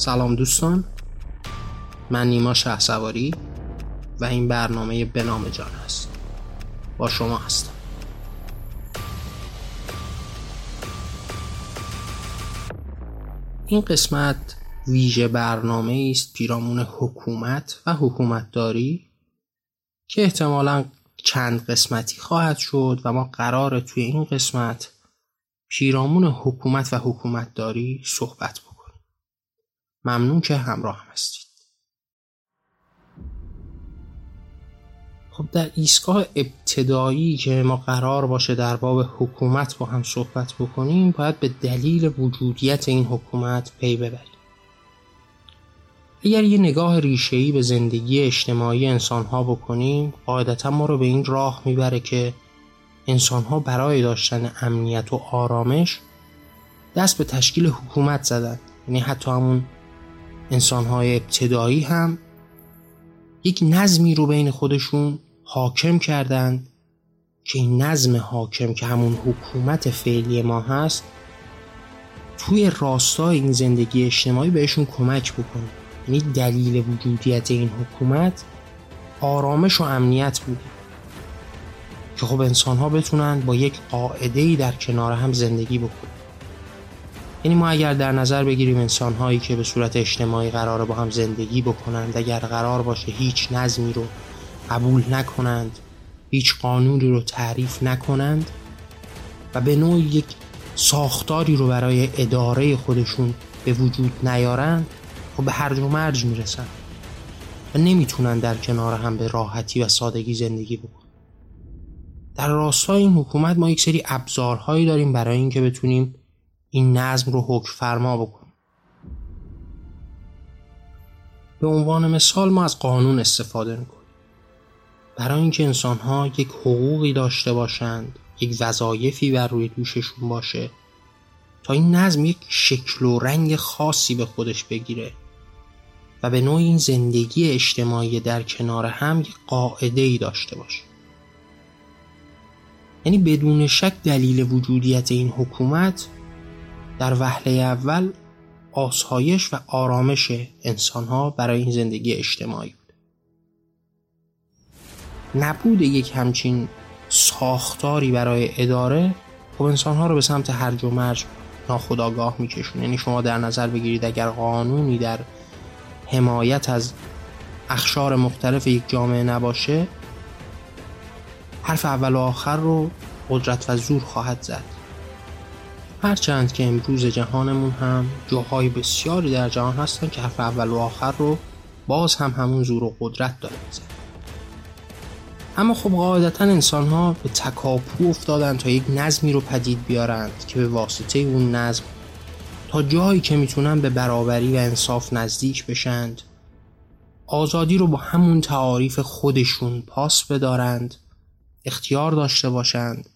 سلام دوستان. من نیما شه سواری و این برنامه به نام جان است با شما هستم. این قسمت ویژه برنامه است پیرامون حکومت و حکومتداری که احتمالا چند قسمتی خواهد شد و ما قرار توی این قسمت پیرامون حکومت و حکومتداری صحبت بکنیم ممنون که همراه هم هستید. خب در ایستگاه ابتدایی که ما قرار باشه در باب حکومت با هم صحبت بکنیم باید به دلیل وجودیت این حکومت پی ببریم. اگر یه نگاه ریشه‌ای به زندگی اجتماعی انسانها بکنیم قاعدتا ما رو به این راه می‌بره که انسانها برای داشتن امنیت و آرامش دست به تشکیل حکومت زدن. یعنی حتی همون انسانهای ابتدایی هم یک نظمی رو بین خودشون حاکم کردند که این نظم حاکم که همون حکومت فعلی ما هست توی راستای این زندگی اجتماعی بهشون کمک بکنه. یعنی دلیل وجودیت این حکومت آرامش و امنیت بوده. که خب انسان ها بتونن با یک قاعده ای در کنار هم زندگی بکنن. یعنی ما اگر در نظر بگیریم انسان هایی که به صورت اجتماعی قرار با هم زندگی بکنند اگر قرار باشه هیچ نظمی رو قبول نکنند هیچ قانونی رو تعریف نکنند و به نوعی یک ساختاری رو برای اداره خودشون به وجود نیارند خب به هرج و مرج می‌رسن و نمی‌تونن در کنار هم به راحتی و سادگی زندگی بکنن. در راستای این حکومت ما یک سری ابزارهایی داریم برای اینکه بتونیم این نظم رو حکم فرما بکنیم به عنوان مثال ما از قانون استفاده می‌کنیم. برای اینکه انسان ها یک حقوقی داشته باشند یک وظایفی بر روی دوششون باشه تا این نظم یک شکل و رنگ خاصی به خودش بگیره و به نوع این زندگی اجتماعی در کنار هم یک قاعده ای داشته باشه. یعنی بدون شک دلیل وجودیت این حکومت در وهله اول آسایش و آرامش انسانها برای این زندگی اجتماعی بود. نبود یک همچین ساختاری برای اداره خب انسانها رو به سمت هرج و مرج ناخداگاه میکشون یعنی شما در نظر بگیرید اگر قانونی در حمایت از اخشار مختلف یک جامعه نباشه حرف اول و آخر رو قدرت و زور خواهد زد. هرچند که امروز جهانمون هم جاهای بسیاری در جهان هستن که حرف اول و آخر رو باز هم همون زور و قدرت داره اما خب قاعدتا انسان ها به تکاپو افتادن تا یک نظمی رو پدید بیارند که به واسطه اون نظم تا جایی که می‌تونن به برابری و انصاف نزدیک بشند آزادی رو با همون تعاریف خودشون پاس بدارند اختیار داشته باشند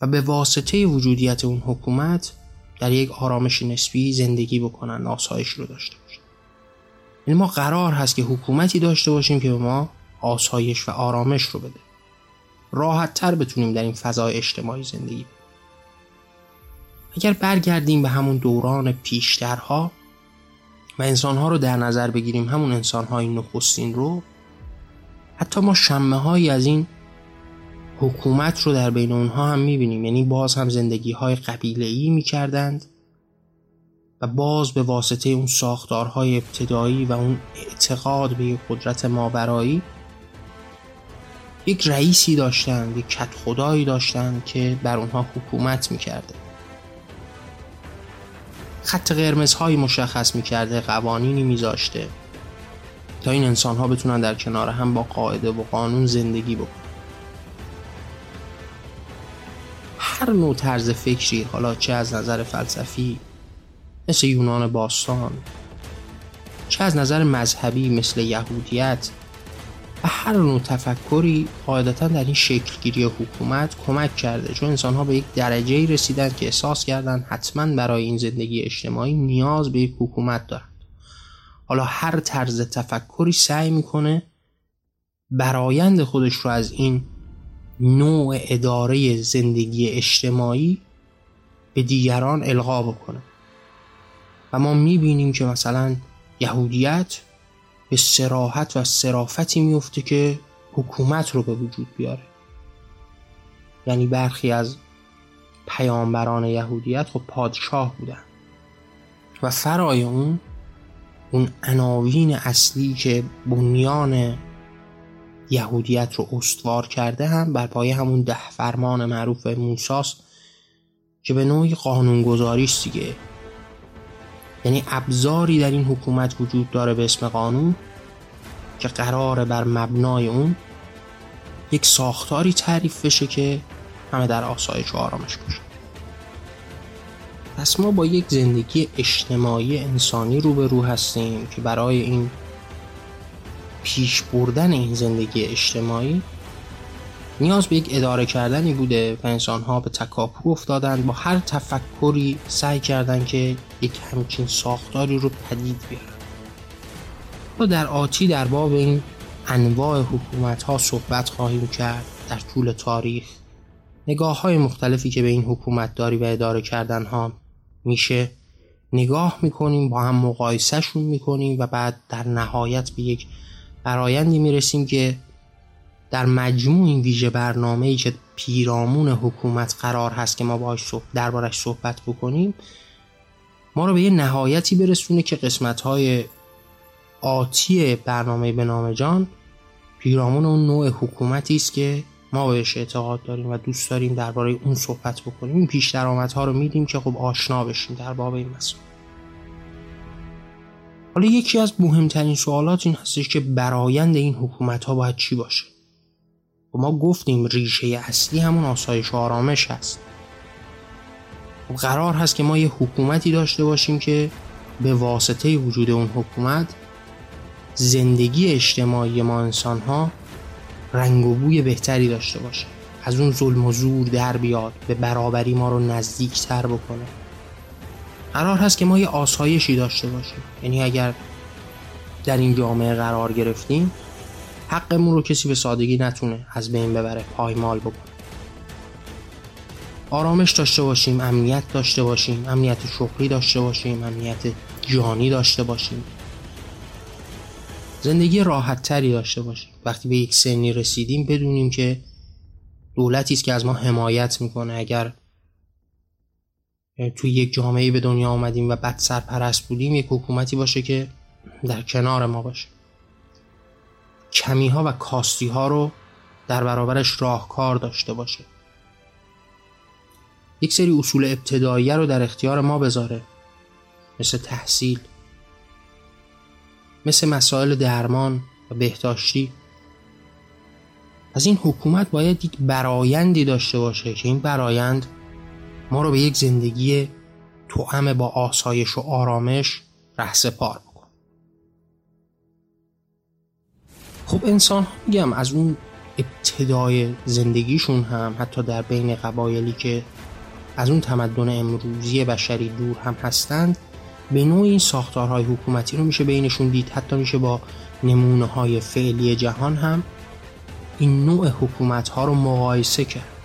و به واسطه وجودیت اون حکومت در یک آرامش نسبی زندگی بکنن آسایش رو داشته باشن. یعنی ما قرار هست که حکومتی داشته باشیم که به ما آسایش و آرامش رو بده. راحت تر بتونیم در این فضای اجتماعی زندگی اگر برگردیم به همون دوران پیشترها و انسانها رو در نظر بگیریم همون انسانهای نخستین رو حتی ما شمه هایی از این حکومت رو در بین اونها هم می‌بینیم. یعنی باز هم زندگی های قبیله ای می‌کردند و باز به واسطه اون ساختارهای ابتدایی و اون اعتقاد به قدرت ماورایی یک رئیسی داشتند یک کت خدایی داشتند که بر اونها حکومت می‌کرده. خط قرمزهایی مشخص می‌کرده قوانینی میذاشته تا این انسان ها بتونن در کنار هم با قاعده و قانون زندگی بکنن. هر نوع طرز فکری حالا چه از نظر فلسفی مثل یونان باستان چه از نظر مذهبی مثل یهودیت و هر نوع تفکری قاعدتا در این شکلگیری حکومت کمک کرده. چون انسان ها به یک درجه رسیدن که احساس کردن حتما برای این زندگی اجتماعی نیاز به یک حکومت دارند. حالا هر طرز تفکری سعی می‌کنه برایند خودش رو از این نوع اداره زندگی اجتماعی به دیگران القا بکنه. و ما می‌بینیم که مثلا یهودیت به سراحت و سرافتی میفته که حکومت رو به وجود بیاره. یعنی برخی از پیامبران یهودیت خب پادشاه بودن. و فرای اون اون عناوین اصلی که بنیان یهودیت رو استوار کرده هم بر پایه همون ده فرمان معروف موساست که به نوعی قانونگذاری است دیگه. یعنی ابزاری در این حکومت وجود داره به اسم قانون که قراره بر مبنای اون یک ساختاری تعریف بشه که همه در آسایش و آرامش باشه. پس ما با یک زندگی اجتماعی انسانی روبرو هستیم که برای این پیش بردن این زندگی اجتماعی نیاز به یک اداره کردنی بوده و انسان ها به تکاپو افتادن با هر تفکری سعی کردن که یک همچین ساختاری رو پدید بیارن. و در آتی در باب این انواع حکومت ها صحبت خواهیم کرد در طول تاریخ. نگاه های مختلفی که به این حکومت داری و اداره کردن ها میشه. نگاه می‌کنیم با هم مقایسهشون می‌کنیم و بعد در نهایت به یک برایندی می‌رسیم که در مجموع این ویژه برنامه ای که پیرامون حکومت قرار هست که ما باهاش دربارش صحبت بکنیم ما رو به یه نهایتی برسونه که قسمت های آتی برنامه به نام جان پیرامون اون نوع حکومتی است که ما بهش اعتقاد داریم و دوست داریم درباره اون صحبت بکنیم. این پیش درآمدها رو میدیم که خب آشنا بشیم در باب این مسئله. حالا یکی از مهمترین سوالات این هستش که برایند این حکومت ها باید چی باشه؟ و خب ما گفتیم ریشه اصلی همون آسایش و آرامش هست. خب قرار هست که ما یه حکومتی داشته باشیم که به واسطه وجود اون حکومت زندگی اجتماعی ما انسان ها رنگ و بوی بهتری داشته باشه. از اون ظلم و زور در بیاد به برابری ما رو نزدیک تر بکنه. قرار هست که ما یه آسایشی داشته باشیم. یعنی اگر در این جامعه قرار گرفتیم حقمون رو کسی به سادگی نتونه از بین ببره پایمال بکنه. آرامش داشته باشیم امنیت داشته باشیم امنیت شغلی داشته باشیم امنیت جانی داشته باشیم. زندگی راحت تری داشته باشیم. وقتی به یک سنی رسیدیم بدونیم که دولتی است که از ما حمایت می‌کنه. اگر توی یک جامعه به دنیا آمدیم و بد سرپرست بودیم یک حکومتی باشه که در کنار ما باشه. کمی ها و کاستی ها رو در برابرش راهکار داشته باشه. یک سری اصول ابتدایی رو در اختیار ما بذاره. مثل تحصیل مثل مسائل درمان و بهداشتی. از این حکومت باید یک برایندی داشته باشه که این برایند ما رو به یک زندگی توأم با آسایش و آرامش رهسپار بکن. خب انسان میگم از اون ابتدای زندگیشون هم حتی در بین قبایلی که از اون تمدن امروزی بشری دور هم هستند به نوع این ساختارهای حکومتی رو میشه بینشون دید. حتی میشه با نمونه های فعلی جهان هم این نوع حکومت ها رو مقایسه کرد.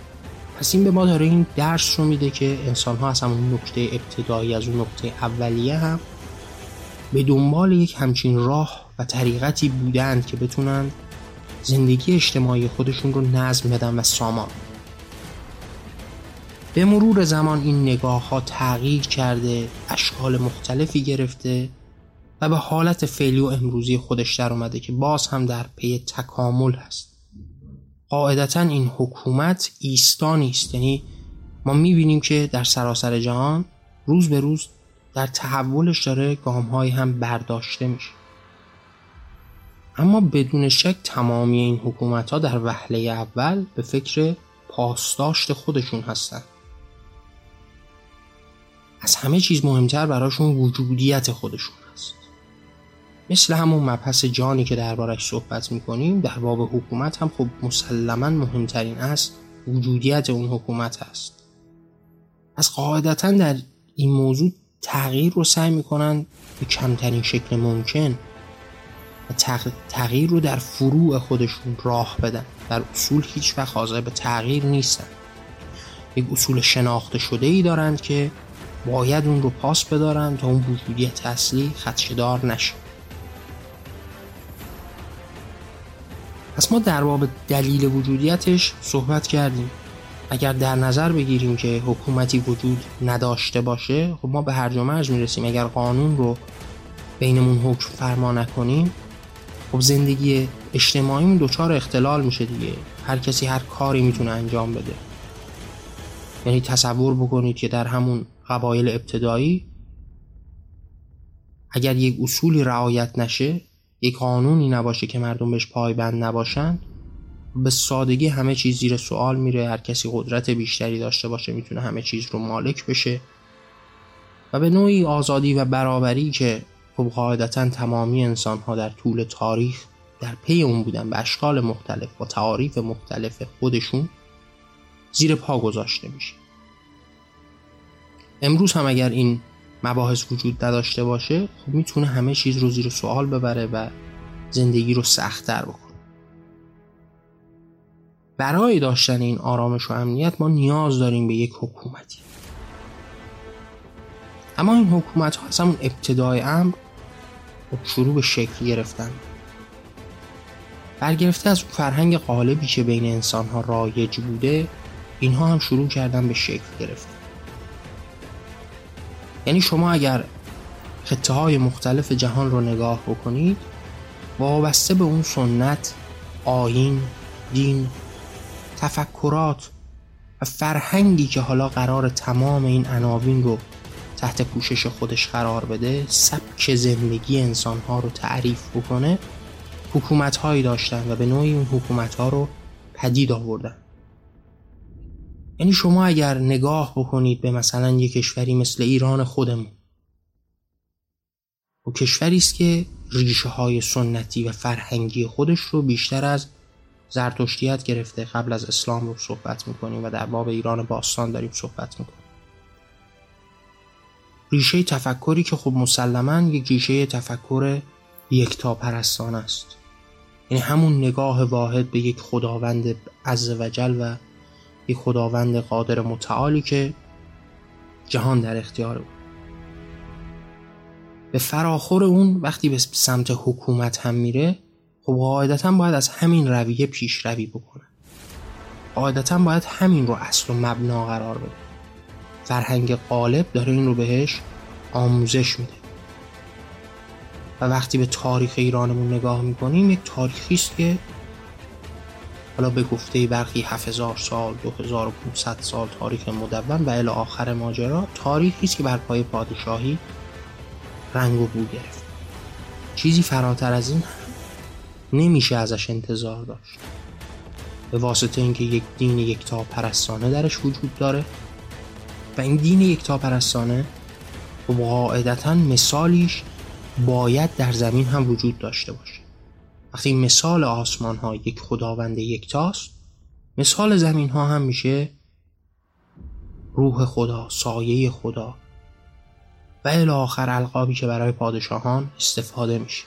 پس این به ما داره این درس رو میده که انسان ها از همون نکته ابتدایی از اون نقطه اولیه هم به دنبال یک همچین راه و طریقتی بودند که بتونن زندگی اجتماعی خودشون رو نظم بدن و سامان. به مرور زمان این نگاه ها تغییر کرده اشکال مختلفی گرفته و به حالت فعلی و امروزی خودش در اومده که باز هم در پی تکامل هست. قاعدتا این حکومت ایستا نیست یعنی ما می‌بینیم که در سراسر جهان روز به روز در تحولش داره گام هم برداشته میشه. اما بدون شک تمامی این حکومت ها در وهله اول به فکر پاسداشت خودشون هستند از همه چیز مهمتر براشون وجودیت خودشون. مثل همون مبحث جانی که دربارش صحبت می‌کنیم در باب حکومت هم خب مسلما مهمترین است وجودیت اون حکومت هست. از قاعدتا در این موضوع تغییر رو سعی می‌کنن به کمترین شکل ممکن و تغییر رو در فروع خودشون راه بدن. در اصول هیچ وقت حاضر به تغییر نیستن. یک اصول شناخته شده ای دارند که باید اون رو پاس بدارن تا اون وجودیت اصلی خدشدار نشه. پس ما در باب دلیل وجودیتش صحبت کردیم. اگر در نظر بگیریم که حکومتی وجود نداشته باشه خب ما به هر و مرج می‌رسیم. اگر قانون رو بینمون حکم فرما نکنیم خب زندگی اجتماعیمون دچار اختلال میشه دیگه. هر کسی هر کاری می‌تونه انجام بده. یعنی تصور بکنید که در همون قبایل ابتدایی اگر یک اصولی رعایت نشه یک قانونی نباشه که مردم بهش پایبند نباشند به سادگی همه چیز زیر سوال میره هر کسی قدرت بیشتری داشته باشه می‌تونه همه چیز رو مالک بشه. و به نوعی آزادی و برابری که خب قاعدتا تمامی انسان ها در طول تاریخ در پی اون بودن به اشکال مختلف با تعاریف مختلف خودشون زیر پا گذاشته میشه. امروز هم اگر این مباحث وجود نداشته باشه خب می‌تونه همه چیز رو زیر سوال ببره و زندگی رو سختتر بکنه. برای داشتن این آرامش و امنیت ما نیاز داریم به یک حکومتی. اما این حکومت ها از همون ابتدای امر خب شروع به شکل گرفتن. برگرفته از اون فرهنگ غالبی که بین انسان ها رایج بوده اینها هم شروع کردن به شکل گرفتن. یعنی شما اگر خطه های مختلف جهان رو نگاه بکنید وابسته به اون سنت آین دین تفکرات و فرهنگی که حالا قرار تمام این عناوین رو تحت پوشش خودش قرار بده سبک زندگی انسان ها رو تعریف بکنه حکومت هایی داشتن و به نوعی اون حکومت ها رو پدید آوردن. یعنی شما اگر نگاه بکنید به مثلا یک کشوری مثل ایران خودمون و کشوری است که ریشه های سنتی و فرهنگی خودش رو بیشتر از زرتشتیت گرفته. قبل از اسلام رو صحبت می‌کنیم و در باب ایران باستان داریم صحبت می‌کنیم. ریشه تفکری که خب مسلما یک ریشه تفکر یکتا پرستان است. یعنی همون نگاه واحد به یک خداوند عزوجل و یک خداوند قادر متعالی که جهان در اختیار بود به فراخور اون وقتی به سمت حکومت هم میره خب قاعدتا باید از همین رویه پیشروی بکنه. قاعدتا باید همین رو اصل و مبنا قرار بده. فرهنگ قالب داره این رو بهش آموزش میده. و وقتی به تاریخ ایرانمون نگاه می‌کنیم یک تاریخی است که حالا به گفته برخی 7000 سال 2500 سال تاریخ مدون و الی آخر ماجرا تاریخی است که بر پای پادشاهی رنگ و بو گرفت. چیزی فراتر از این نمیشه ازش انتظار داشت. به واسطه اینکه یک دین یکتا پرستانه درش وجود داره و این دین یکتا پرستانه قاعدتا مثالیش باید در زمین هم وجود داشته باشه. وقتی مثال آسمان ها یک خداوند یکتاست مثال زمین ها هم میشه روح خدا سایه خدا. و الی آخر القابی که برای پادشاهان استفاده میشه.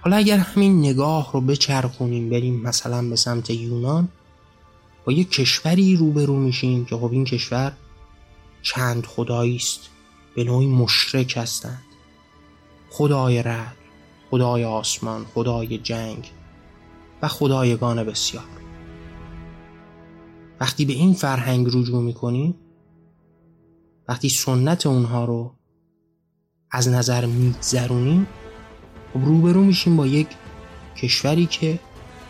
حالا اگر همین نگاه رو بچرخونیم بریم مثلا به سمت یونان با یک کشوری روبرو میشیم که خب این کشور چند خدایی است به نوعی مشرک هستند. خدای رد. خدای آسمان خدای جنگ و خدایگان بسیار. وقتی به این فرهنگ رجوع می‌کنیم وقتی سنت اونها رو از نظر میگذرونیم خب روبرو میشیم با یک کشوری که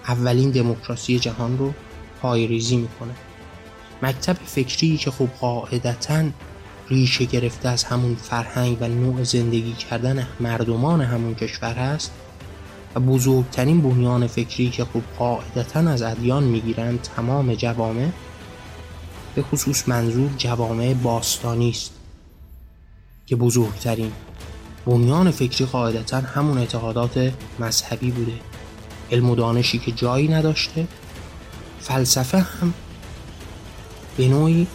اولین دموکراسی جهان رو پایریزی می‌کنه. مکتب فکری که خب قاعدتا ریشه گرفته از همون فرهنگ و نوع زندگی کردن مردمان همون کشور هست و بزرگترین بنیان فکری که خب قاعدتا از ادیان می‌گیرند تمام جوامع به خصوص منظور جوامع باستانی است که بزرگترین بنیان فکری قاعدتا همون اعتقادات مذهبی بوده. علم و دانشی که جایی نداشته فلسفه هم به نوعی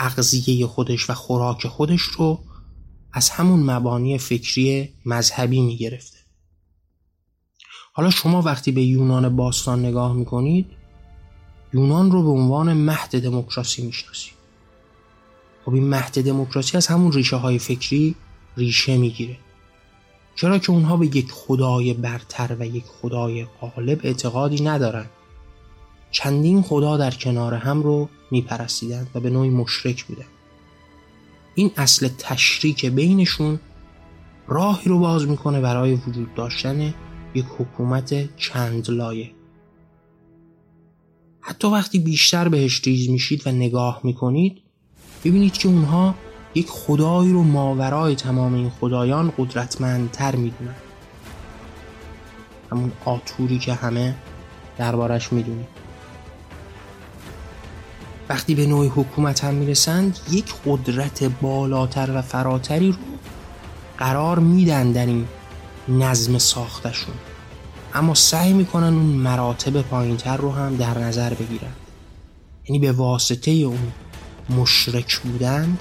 اغذیه خودش و خوراک خودش رو از همون مبانی فکری مذهبی می گرفته حالا شما وقتی به یونان باستان نگاه می‌کنید یونان رو به عنوان مهد دموکراسی می‌شناسید. خب این مهد دموکراسی از همون ریشه های فکری ریشه می‌گیره. چرا که اونها به یک خدای برتر و یک خدای غالب اعتقادی ندارن. چندین خدا در کنار هم رو میپرستیدند و به نوعی مشرک بودن این اصل تشریک بینشون راهی رو باز می‌کنه برای وجود داشتن یک حکومت چند لایه حتی وقتی بیشتر بهش ریز میشید و نگاه می‌کنید ببینید که اونها یک خدایی رو ماورای تمام این خدایان قدرتمندتر می‌دونن. همون آتوری که همه دربارش می‌دونید. وقتی به نوع حکومت هم می‌رسند یک قدرت بالاتر و فراتری رو قرار میدن در این نظم ساختشون. اما سعی می‌کنن اون مراتب پایینتر رو هم در نظر بگیرن. یعنی به واسطه اون مشرک بودند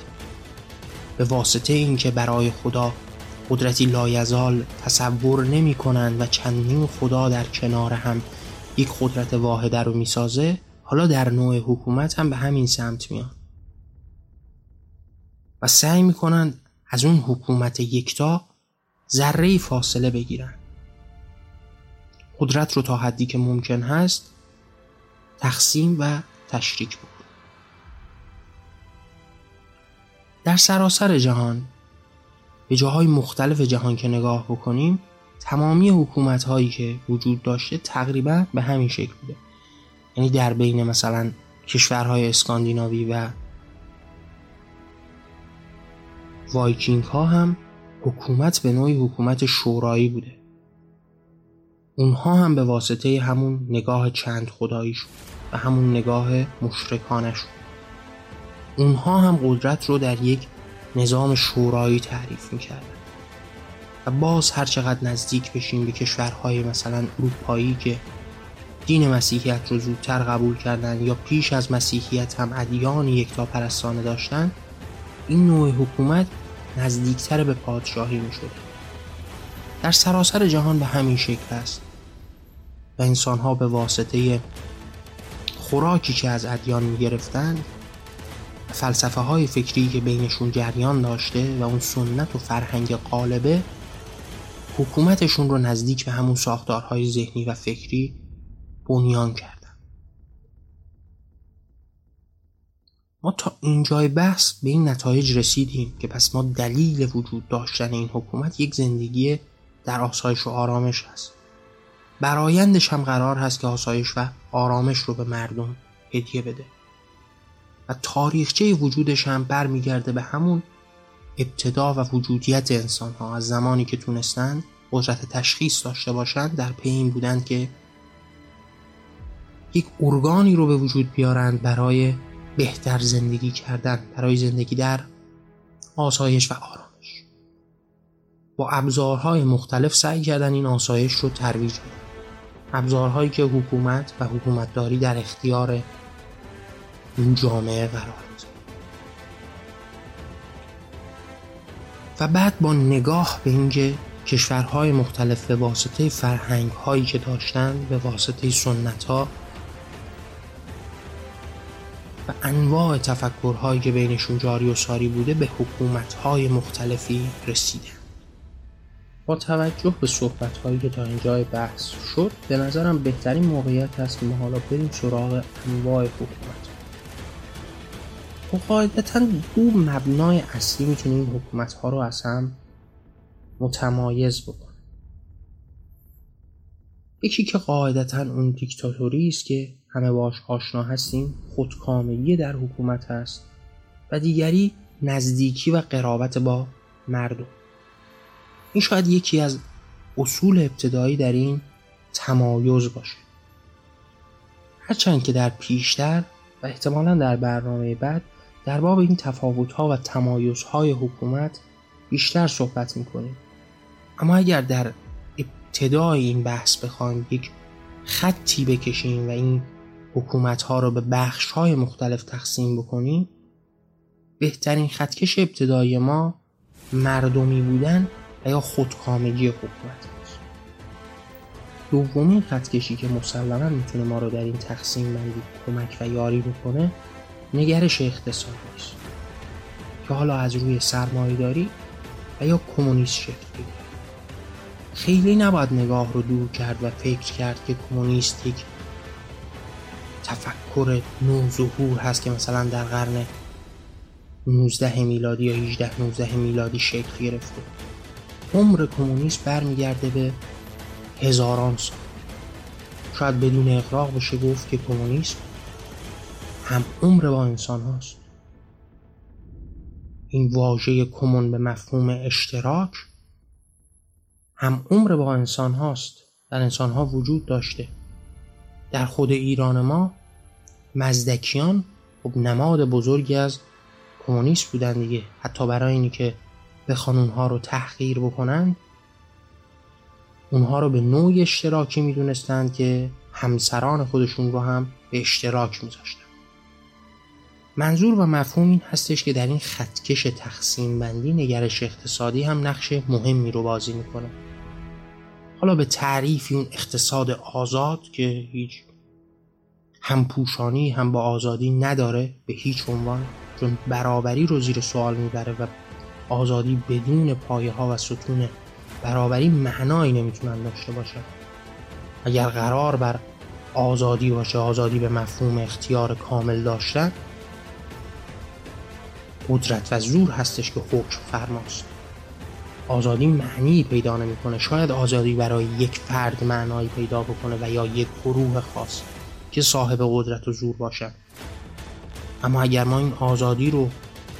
به واسطه اینکه برای خدا قدرتی لایزال تصور نمی کنند و چندین خدا در کنار هم یک قدرت واحده رو می‌سازه حالا در نوع حکومت هم به همین سمت میان. و سعی می‌کنند از اون حکومت یکتا ذره فاصله بگیرن. قدرت رو تا حدی که ممکن هست تقسیم و تشریک بود در سراسر جهان به جاهای مختلف جهان که نگاه بکنیم تمامی حکومت هایی که وجود داشته تقریبا به همین شکل بوده. یعنی در بین مثلا کشورهای اسکاندیناوی و وایکینگ ها هم حکومت به نوعی حکومت شورایی بوده. اونها هم به واسطه همون نگاه چند خداییشون و همون نگاه مشرکانشون اونها هم قدرت رو در یک نظام شورایی تعریف می‌کردن. و باز هر چقدر نزدیک بشیم به کشورهای مثلا اروپایی که دین مسیحیت رو زودتر قبول کردن یا پیش از مسیحیت هم ادیان یکتا پرستانه داشتن این نوع حکومت نزدیکتر به پادشاهی می. در سراسر جهان به همین شکل است و انسان ها به واسطه خوراکی که از ادیان می گرفتند فلسفه های فکری که بینشون جریان داشته و اون سنت و فرهنگ قالبه حکومتشون رو نزدیک به همون ساختارهای ذهنی و فکری بنیان کردن ما تا اینجای بحث به این نتایج رسیدیم که پس ما دلیل وجود داشتن این حکومت یک زندگی در آسایش و آرامش هست. برایندش هم قرار هست که آسایش و آرامش رو به مردم هدیه بده. و تاریخچه وجودش هم برمیگرده به همون ابتدا و وجودیت انسان ها از زمانی که تونستند قدرت تشخیص داشته باشند در پی این بودند که یک ارگانی رو به وجود بیارند برای بهتر زندگی کردن برای زندگی در آسایش و آرامش. با ابزارهای مختلف سعی کردن این آسایش رو ترویج بدن ابزارهایی که حکومت و حکومتداری در اختیار این جامعه قرار و بعد با نگاه به اینکه کشورهای مختلف به واسطه فرهنگ هایی که داشتن به واسطه سنت ها و انواع تفکرهایی که بینشون جاری و ساری بوده به حکومتهای مختلفی رسیده. با توجه به صحبتهایی که تا اینجای بحث شد به نظرم بهترین موقعیت هست که ما حالا بریم سراغ انواع حکومت. و خب قاعدتا دو مبنای اصلی می‌تونه این حکومت ها رو از هم متمایز بکنه یکی که قاعدتا اون دیکتاتوری است که همه باش آشنا هستیم خودکامگی در حکومت هست و دیگری نزدیکی و قرابت با مردم. این شاید یکی از اصول ابتدایی در این تمایز باشه. هرچند که در پیشتر و احتمالا در برنامه بعد در باب این تفاوت ها و تمایز های حکومت بیشتر صحبت می‌کنیم. اما اگر در ابتدای این بحث بخوایم یک خطی بکشیم و این حکومت ها رو به بخش های مختلف تقسیم بکنیم بهترین خطکش ابتدای ما مردمی بودن و یا خودکامگی حکومت است دومین خطکشی که مسلما می‌تونه ما رو در این تقسیم بندی کمک و یاری بکنه نگرش اقتصادی است. که حالا از روی سرمایهداری و یا کمونیست شکل خیلی نباید نگاه رو دور کرد و فکر کرد که کمونیست یک تفکر نوظهور هست که مثلا در قرن 19 میلادی یا 18 19 میلادی شکل گرفته. عمر کمونیست برمیگرده به هزاران سال. شاید بدون اقراق بشه گفت که کمونیسم هم عمر با انسان هاست. این واژه کمون به مفهوم اشتراک هم عمر با انسان هاست. در انسان ها وجود داشته. در خود ایران ما مزدکیان خب نماد بزرگی از کمونیست بودن دیگه. حتی برای اینی که بخوان ها رو تحقیر بکنن اونها رو به نوعی اشتراکی می‌دونستند که همسران خودشون رو هم به اشتراک میذاشتن. منظور و مفهوم این هستش که در این خطکش تقسیم بندی نگرش اقتصادی هم نقش مهمی رو بازی می‌کنه. حالا به تعریفی اون اقتصاد آزاد که هیچ هم پوشانی هم با آزادی نداره به هیچ عنوان چون برابری رو زیر سوال می‌بره و آزادی بدون پایه ها و ستون برابری معنایی نمی‌تونن داشته باشن اگر قرار بر آزادی باشه آزادی به مفهوم اختیار کامل داشتن قدرت و زور هستش که حکم فرماست. آزادی معنی پیدا نمی‌کنه. شاید آزادی برای یک فرد معنایی پیدا بکنه و یا یک گروه خاص. که صاحب قدرت و زور باشن اما اگر ما این آزادی رو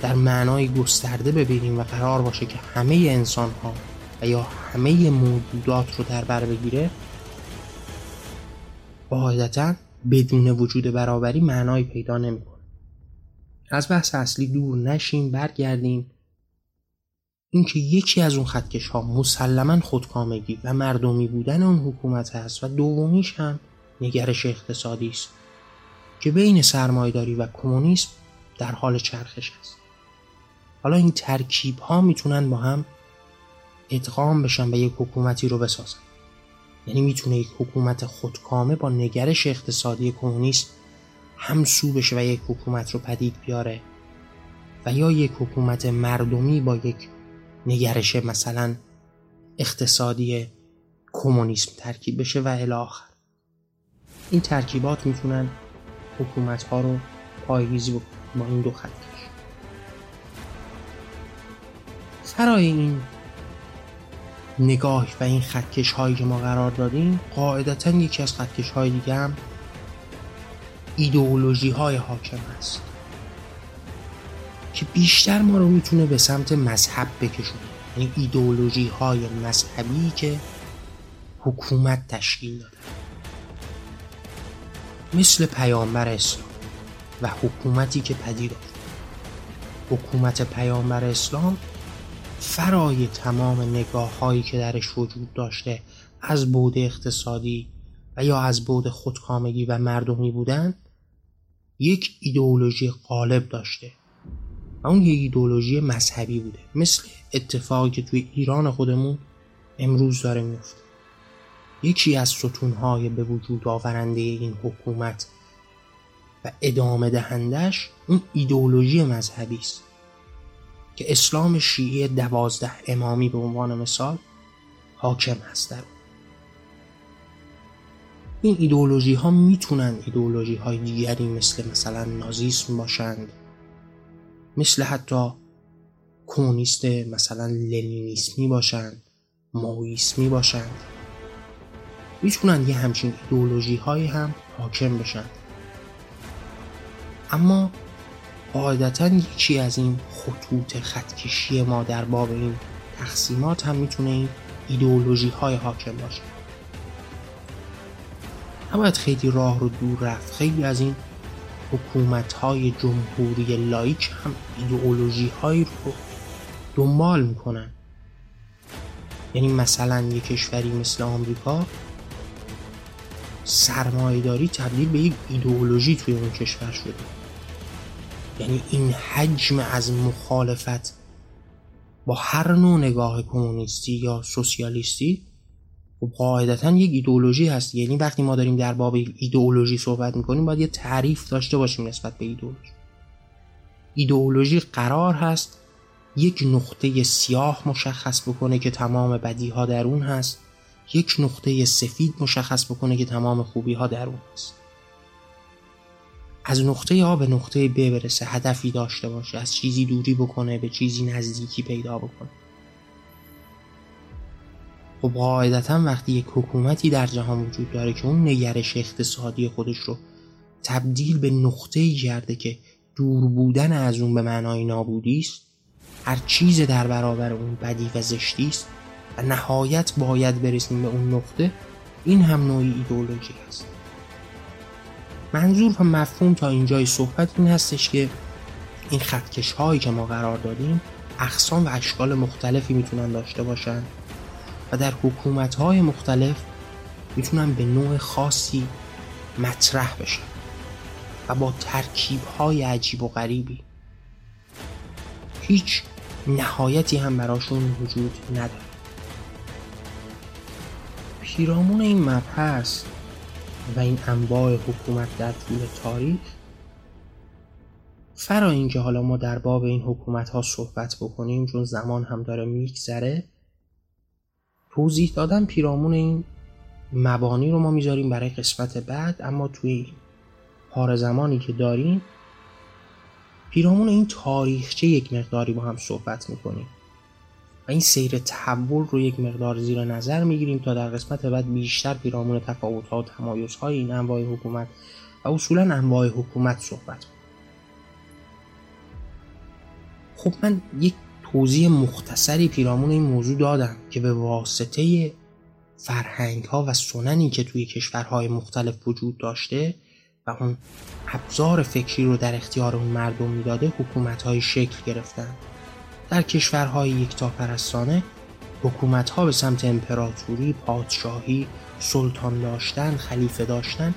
در معنای گسترده ببینیم و قرار باشه که همه انسان ها و یا همه موجودات رو در بر بگیره قاعدتا بدون وجود برابری معنایی پیدا نمی‌کنه. از بحث اصلی دور نشیم برگردیم. اینکه یکی از اون خطکش ها مسلما خودکامگی و مردمی بودن اون حکومت هست و دومیش هم نگرش اقتصادی است که بین سرمایداری و کمونیسم در حال چرخش است. حالا این ترکیب ها می‌تونن با هم ادغام بشن و یک حکومتی رو بسازن. یعنی می‌تونه یک حکومت خودکامه با نگرش اقتصادی کمونیست همسو بشه و یک حکومت رو پدید بیاره و یا یک حکومت مردمی با یک نگرش مثلا اقتصادی کمونیسم ترکیب بشه و الاخر این ترکیبات می‌تونن حکومت ها رو پایریزی با این دو خط کش سرای این نگاه و این خطکش هایی که ما قرار دادیم قاعدتا یکی از خطکش های دیگه هم ایدئولوژی های حاکم است که بیشتر ما رو می‌تونه به سمت مذهب بکشونه یعنی ایدئولوژی های مذهبی که حکومت تشکیل داده. مثل پیامبر اسلام و حکومتی که پدید حکومت پیامبر اسلام فرای تمام نگاه هایی که درش وجود داشته از بود اقتصادی و یا از بود خودکامگی و مردمی بودن یک ایدئولوژی غالب داشته و اون یک ایدئولوژی مذهبی بوده. مثل اتفاقی که توی ایران خودمون امروز داره میفته یکی از ستونهای به وجود آورنده این حکومت و ادامه دهندش اون ایدئولوژی مذهبی است که اسلام شیعه دوازده امامی به عنوان مثال حاکم هست در این ایدئولوژی ها می‌تونن ایدئولوژی های دیگری مثل مثلا نازیسم باشند مثل حتی کمونیست مثلا لنینیسمی باشند ماویسمی باشند. می‌تونن یه همچین ایدئولوژی هایی هم حاکم بشن. اما قاعدتا یکی از این خطوط خطکشی ما در باب این تقسیمات هم می‌تونه این ایدئولوژی های حاکم باشه. نباید خیلی راه رو دور رفت. خیلی از این حکومت های جمهوری لایک هم ایدئولوژی هایی رو دنبال می‌کنن. یعنی مثلا یک کشوری مثل آمریکا سرمایهداری تبدیل به یک ایدئولوژی توی اون کشور شده. یعنی این حجم از مخالفت با هر نوع نگاه کمونیستی یا سوسیالیستی خب قاعدتا یک ایدئولوژی هست. یعنی وقتی ما داریم در باب ایدئولوژی صحبت می‌کنیم باید یه تعریف داشته باشیم نسبت به ایدئولوژی. ایدئولوژی قرار هست یک نقطه سیاه مشخص بکنه که تمام بدی ها در اون هست. یک نقطه سفید مشخص بکنه که تمام خوبی ها در اون هست از نقطه A به نقطه B برسه هدفی داشته باشه از چیزی دوری بکنه به چیزی نزدیکی پیدا بکنه. خب قاعدتا وقتی یک حکومتی در جهان وجود داره که اون نگرش اقتصادی خودش رو تبدیل به نقطه کرده که دور بودن از اون به معنای نابودی است هر چیز در برابر اون بدی و زشتی است و نهایت باید برسیم به اون نقطه این هم نوعی ایدئولوژی است منظور و مفهوم تا اینجای صحبت این هستش که این خطکش هایی که ما قرار دادیم اقسام و اشکال مختلفی می‌تونن داشته باشن و در حکومت های مختلف می‌تونن به نوع خاصی مطرح بشن و با ترکیب های عجیب و غریبی. هیچ نهایتی هم براشون وجود نداره. پیرامون این مبحث و این انواع حکومت در طول تاریخ فرا اینکه حالا ما در باب این حکومت ها صحبت بکنیم چون زمان هم داره میگذره توضیح دادن پیرامون این مبانی رو ما می‌ذاریم برای قسمت بعد اما توی پار زمانی که داریم پیرامون این تاریخچه یک مقداری با هم صحبت می‌کنیم. این سیر تحول رو یک مقدار زیر نظر می‌گیریم تا در قسمت بعد بیشتر پیرامون تفاوت ها و تمایز های این انواع حکومت و اصولا انواع حکومت صحبت خب من یک توضیح مختصری پیرامون این موضوع دادم که به واسطه فرهنگ ها و سننی که توی کشورهای مختلف وجود داشته و اون ابزار فکری رو در اختیار اون مردم می‌داده حکومت های شکل گرفتن. در کشورهای یکتاپرستانه حکومت ها به سمت امپراتوری، پادشاهی، سلطان داشتن، خلیفه داشتن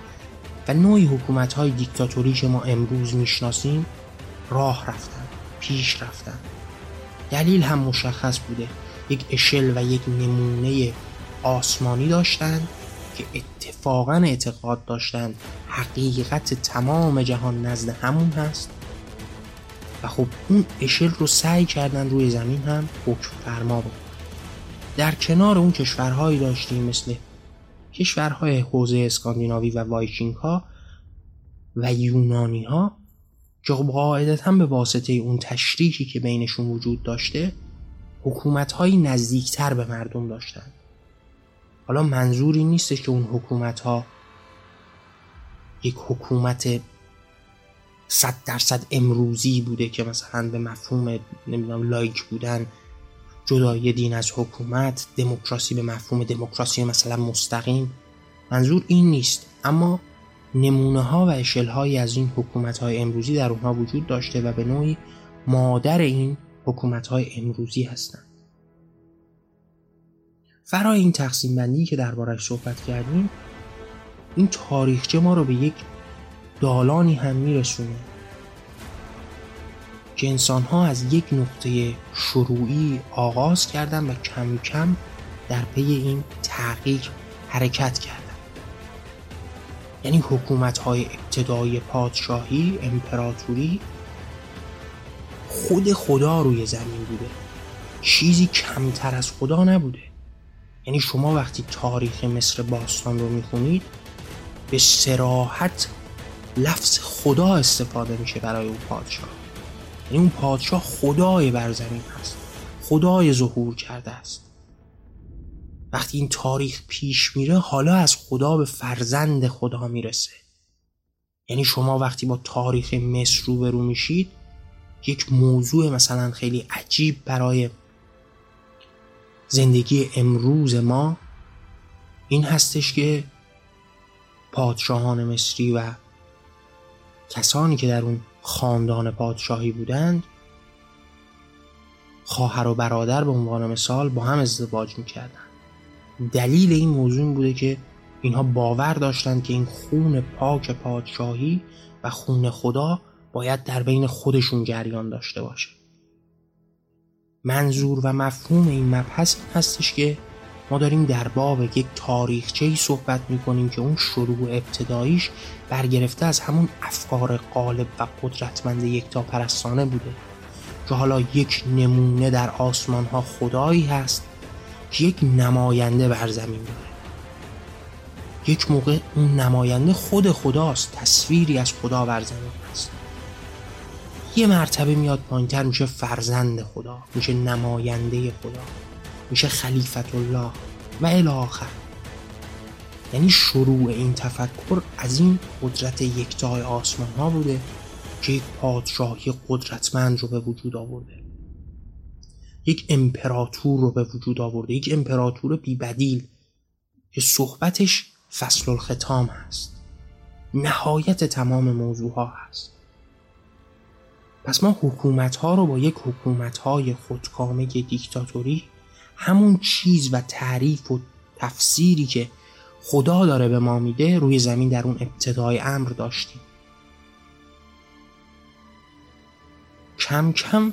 و نوعی حکومت های دیکتاتوری که ما امروز می‌شناسیم راه رفتن، پیش رفتن. دلیل هم مشخص بوده. یک اشل و یک نمونه آسمانی داشتند که اتفاقا اعتقاد داشتند حقیقت تمام جهان نزد همون هست. و خب اون اشل رو سعی کردن روی زمین هم حکم فرما بود در کنار اون کشورهایی داشتیم مثل کشورهای حوزه اسکاندیناوی و وایکینگ ها و یونانی ها که خب قاعدتا به واسطه اون تشریحی که بینشون وجود داشته حکومت های نزدیکتر به مردم داشتن. حالا منظوری نیستش که اون حکومت ها یک حکومت صد درصد امروزی بوده که مثلا به مفهوم نمی‌دونم لایک بودن جدای دین از حکومت دموکراسی به مفهوم دموکراسی مثلا مستقیم. منظور این نیست. اما نمونه ها و اشل های از این حکومت های امروزی در اونها وجود داشته و به نوعی مادر این حکومت های امروزی هستند. فرای این تقسیم بندی که دربارش صحبت کردیم این تاریخچه ما رو به یک دالانی هم میرسونه که انسان ها از یک نقطه شروعی آغاز کردن و کم کم در پی این تغییر حرکت کردن. یعنی حکومت های ابتدای پادشاهی امپراتوری خود خدا روی زمین بوده. چیزی کمتر از خدا نبوده. یعنی شما وقتی تاریخ مصر باستان رو می‌خونید به سراحت لفظ خدا استفاده میشه برای اون پادشاه. یعنی اون پادشاه خدای بر زمین هست. خدای ظهور کرده است. وقتی این تاریخ پیش میره حالا از خدا به فرزند خدا می‌رسه. یعنی شما وقتی با تاریخ مصر روبرو میشید یک موضوع مثلا خیلی عجیب برای زندگی امروز ما این هستش که پادشاهان مصری و کسانی که در اون خاندان پادشاهی بودند خواهر و برادر به عنوان مثال با هم ازدواج می‌کردن دلیل این موضوع این بوده که اینها باور داشتند که این خون پاک پادشاهی و خون خدا باید در بین خودشون جریان داشته باشه. منظور و مفهوم این مبحث این هستش که ما داریم در باب یک تاریخچه صحبت می‌کنیم که اون شروع ابتداییش برگرفته از همون افکار غالب و قدرتمند یکتا پرستانه بوده. که حالا یک نمونه در آسمان ها خدایی هست که یک نماینده بر زمین داره. یک موقع اون نماینده خود خداست تصویری از خدا بر زمین است یه مرتبه میاد پایینتر میشه فرزند خدا میشه نماینده خدا. میشه خلیفت الله و الاخر یعنی شروع این تفکر از این قدرت یکتای آسمان ها بوده که یک پادشاهی قدرتمند رو به وجود آورده. یک امپراتور رو به وجود آورده. یک امپراتور بیبدیل که صحبتش فصل الختام هست. نهایت تمام موضوع ها هست. پس ما حکومت ها رو با یک حکومت های خودکامه دیکتاتوری همون چیز و تعریف و تفسیری که خدا داره به ما میده روی زمین در اون ابتدای امر داشتیم. کم کم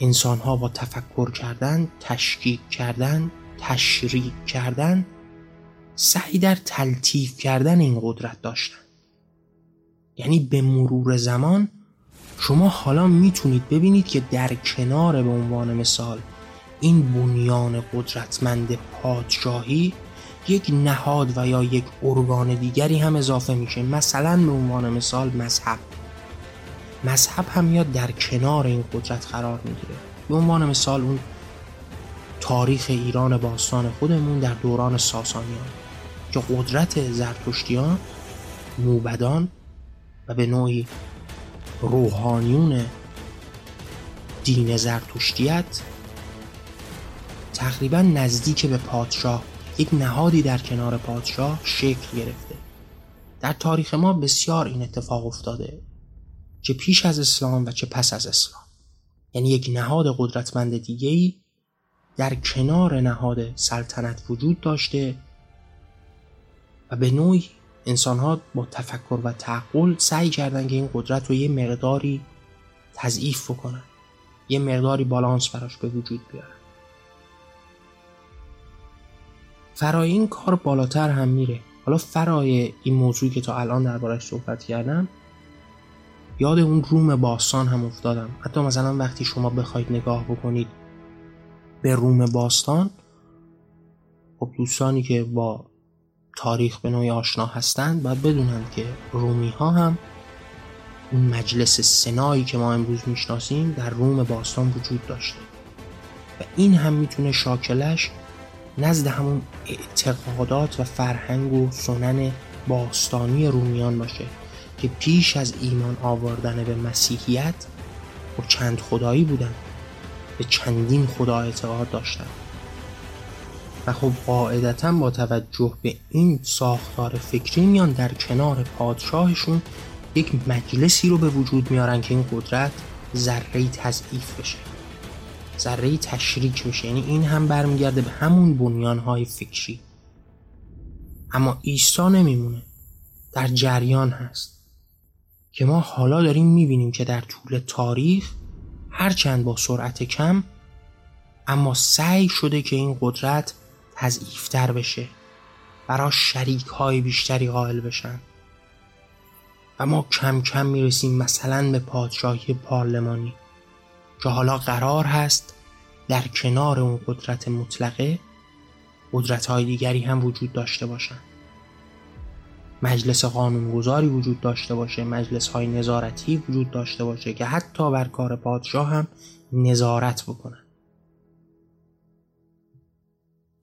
انسان ها با تفکر کردن تشکیک کردن تشریک کردن سعی در تلطیف کردن این قدرت داشتن. یعنی به مرور زمان شما حالا می‌تونید ببینید که در کنار به عنوان مثال این بنیان قدرتمند پادشاهی یک نهاد و یا یک ارگان دیگری هم اضافه میشه. مثلا به عنوان مثال مذهب. مذهب هم میاد در کنار این قدرت قرار می‌گیره. به عنوان مثال اون تاریخ ایران باستان خودمون در دوران ساسانیان که قدرت زرتشتیان موبدان و به نوعی روحانیون دین زرتشتیت تقریبا نزدیک به پادشاه یک نهادی در کنار پادشاه شکل گرفته. در تاریخ ما بسیار این اتفاق افتاده چه پیش از اسلام و چه پس از اسلام. یعنی یک نهاد قدرتمند دیگه در کنار نهاد سلطنت وجود داشته و به نوعی انسان ها با تفکر و تعقل سعی کردن که این قدرت رو یه مقداری تضعیف بکنن یه مقداری بالانس براش به وجود بیارن. فرای این کار بالاتر هم میره. حالا فرای این موضوعی که تا الان دربارش صحبت کردم یاد اون روم باستان هم افتادم. حتی مثلا وقتی شما بخواید نگاه بکنید به روم باستان خب دوستانی که با تاریخ به نوعی آشنا هستند باید بدونند که رومی ها هم اون مجلس سنایی که ما امروز می‌شناسیم در روم باستان وجود داشته. و این هم می‌تونه شاکلش نزد همون اعتقادات و فرهنگ و سنن باستانی رومیان باشه که پیش از ایمان آوردن به مسیحیت و چند خدایی بودن به چندین خدا اعتقاد داشتن. و خب قاعدتا با توجه به این ساختار فکری میان در کنار پادشاهشون یک مجلسی رو به وجود میارن که این قدرت ذره تضعیف بشه. ذره تشریک میشه. یعنی این هم برمیگرده به همون بنیانهای فکری. اما عیسی نمیمونه. در جریان هست. که ما حالا داریم می‌بینیم که در طول تاریخ هرچند با سرعت کم اما سعی شده که این قدرت تضعیفتر بشه. برای شریک های بیشتری قائل بشن. و ما کم کم می‌رسیم مثلا به پادشاهی پارلمانی. که حالا قرار هست در کنار اون قدرت مطلقه قدرت های دیگری هم وجود داشته باشن. مجلس قانونگذاری وجود داشته باشه مجلس های نظارتی وجود داشته باشه که حتی بر کار پادشاه هم نظارت بکنن.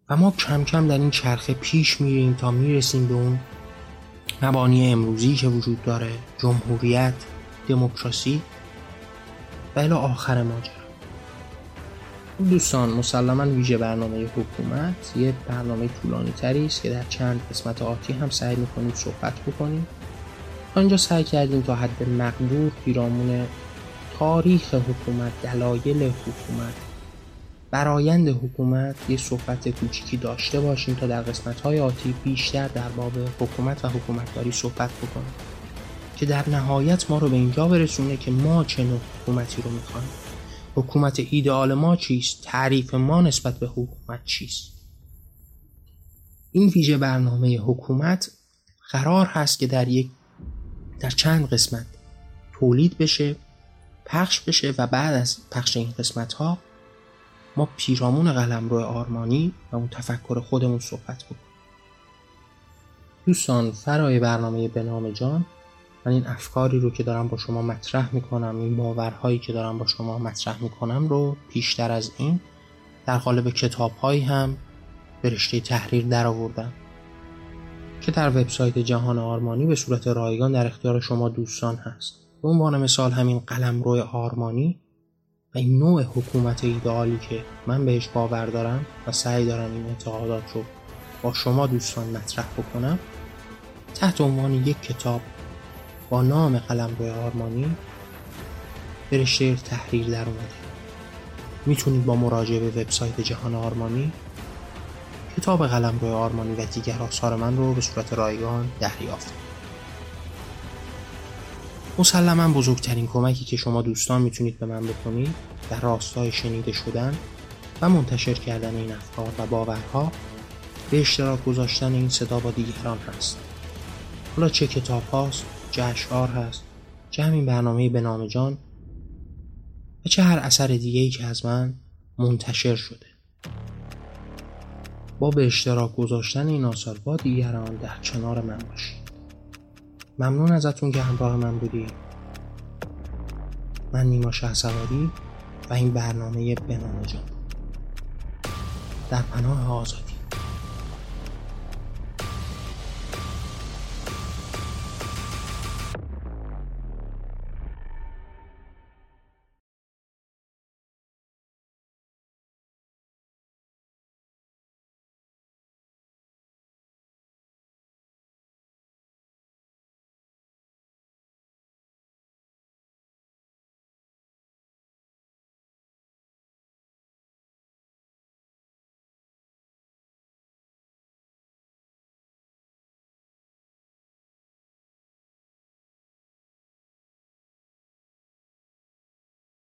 و ما کم کم در این چرخه پیش میریم تا می‌رسیم به اون مبانی امروزی که وجود داره جمهوریت دموکراسی. و الی آخر ماجرا. دوستان مسلما ویژه برنامه حکومت یه برنامه طولانی تری است که در چند قسمت آتی هم سعی می‌کنیم صحبت بکنیم. اینجا سعی کردیم تا حد مقدور پیرامون تاریخ حکومت دلایل حکومت برایند حکومت یه صحبت کوچیکی داشته باشیم تا در قسمت های آتی بیشتر در باب حکومت و حکومتداری صحبت بکنیم. که در نهایت ما رو به اینجا برسونه که ما چه نوع حکومتی رو می‌خوایم. حکومت ایدئال ما چیست؟ تعریف ما نسبت به حکومت چیست؟ این ویژه برنامه حکومت قرار هست که در یک در چند قسمت تولید بشه پخش بشه و بعد از پخش این قسمت ها ما پیرامون قلم روی آرمانی و اون تفکر خودمون صحبت کنیم دوستان فرای برنامه به نام جان. من این افکاری رو که دارم با شما مطرح می‌کنم این باورهایی که دارم با شما مطرح می‌کنم رو پیشتر از این در قالب کتاب هایی هم به رشته تحریر در آوردم که در وبسایت جهان آرمانی به صورت رایگان در اختیار شما دوستان هست. به عنوان مثال همین قلم روی آرمانی و این نوع حکومت ایدئالی که من بهش باور دارم و سعی دارم این اعتقادات رو با شما دوستان مطرح بکنم تحت عنوان یک کتاب با نام قلم روی آرمانی به رشته تحریر در اومده. می‌تونید با مراجعه به وبسایت جهان آرمانی کتاب قلم روی آرمانی و دیگر آثار من رو به صورت رایگان دریافت. مسلما بزرگترین کمکی که شما دوستان می‌تونید به من بکنید در راستای شنیده شدن و منتشر کردن این افکار و باورها به اشتراک گذاشتن این صدا با دیگران هست. حالا چه کتاب هاست؟ اشعار هست. چه همین برنامه به نام جان؟ و چه هر اثر دیگه ای که از من منتشر شده. با به اشتراک گذاشتن این آثار با دیگران در کنار من باشید. ممنون ازتون که همراه من بودید من نیما سواری و این برنامه به نام جان. در پناه آزادی